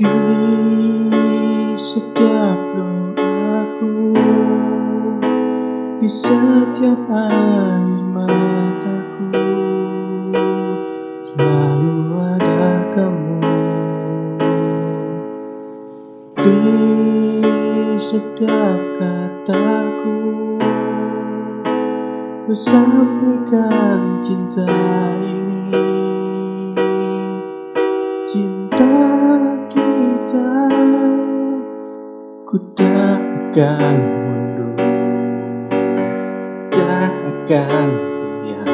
Di setiap doaku Di setiap air mataku Selalu ada kamu. Di setiap kataku Ku sampaikan cinta ini Ku tak akan mundur. Tak akan diam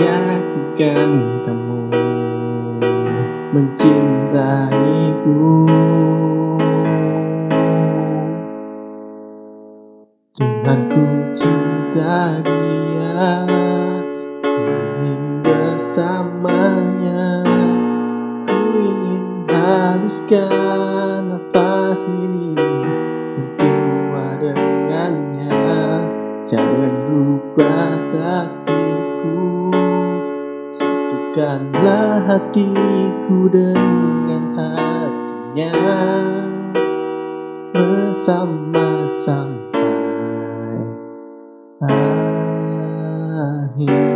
Yakinkan kamu Mencintaiku. Tuhanku cinta dia. Ku ingin bersamanya. Ku ingin habiskan nafas ini Berdua dengannya. Jangan rubah takdirku Satukanlah hatiku dengan hatinya. Bersama sampai akhir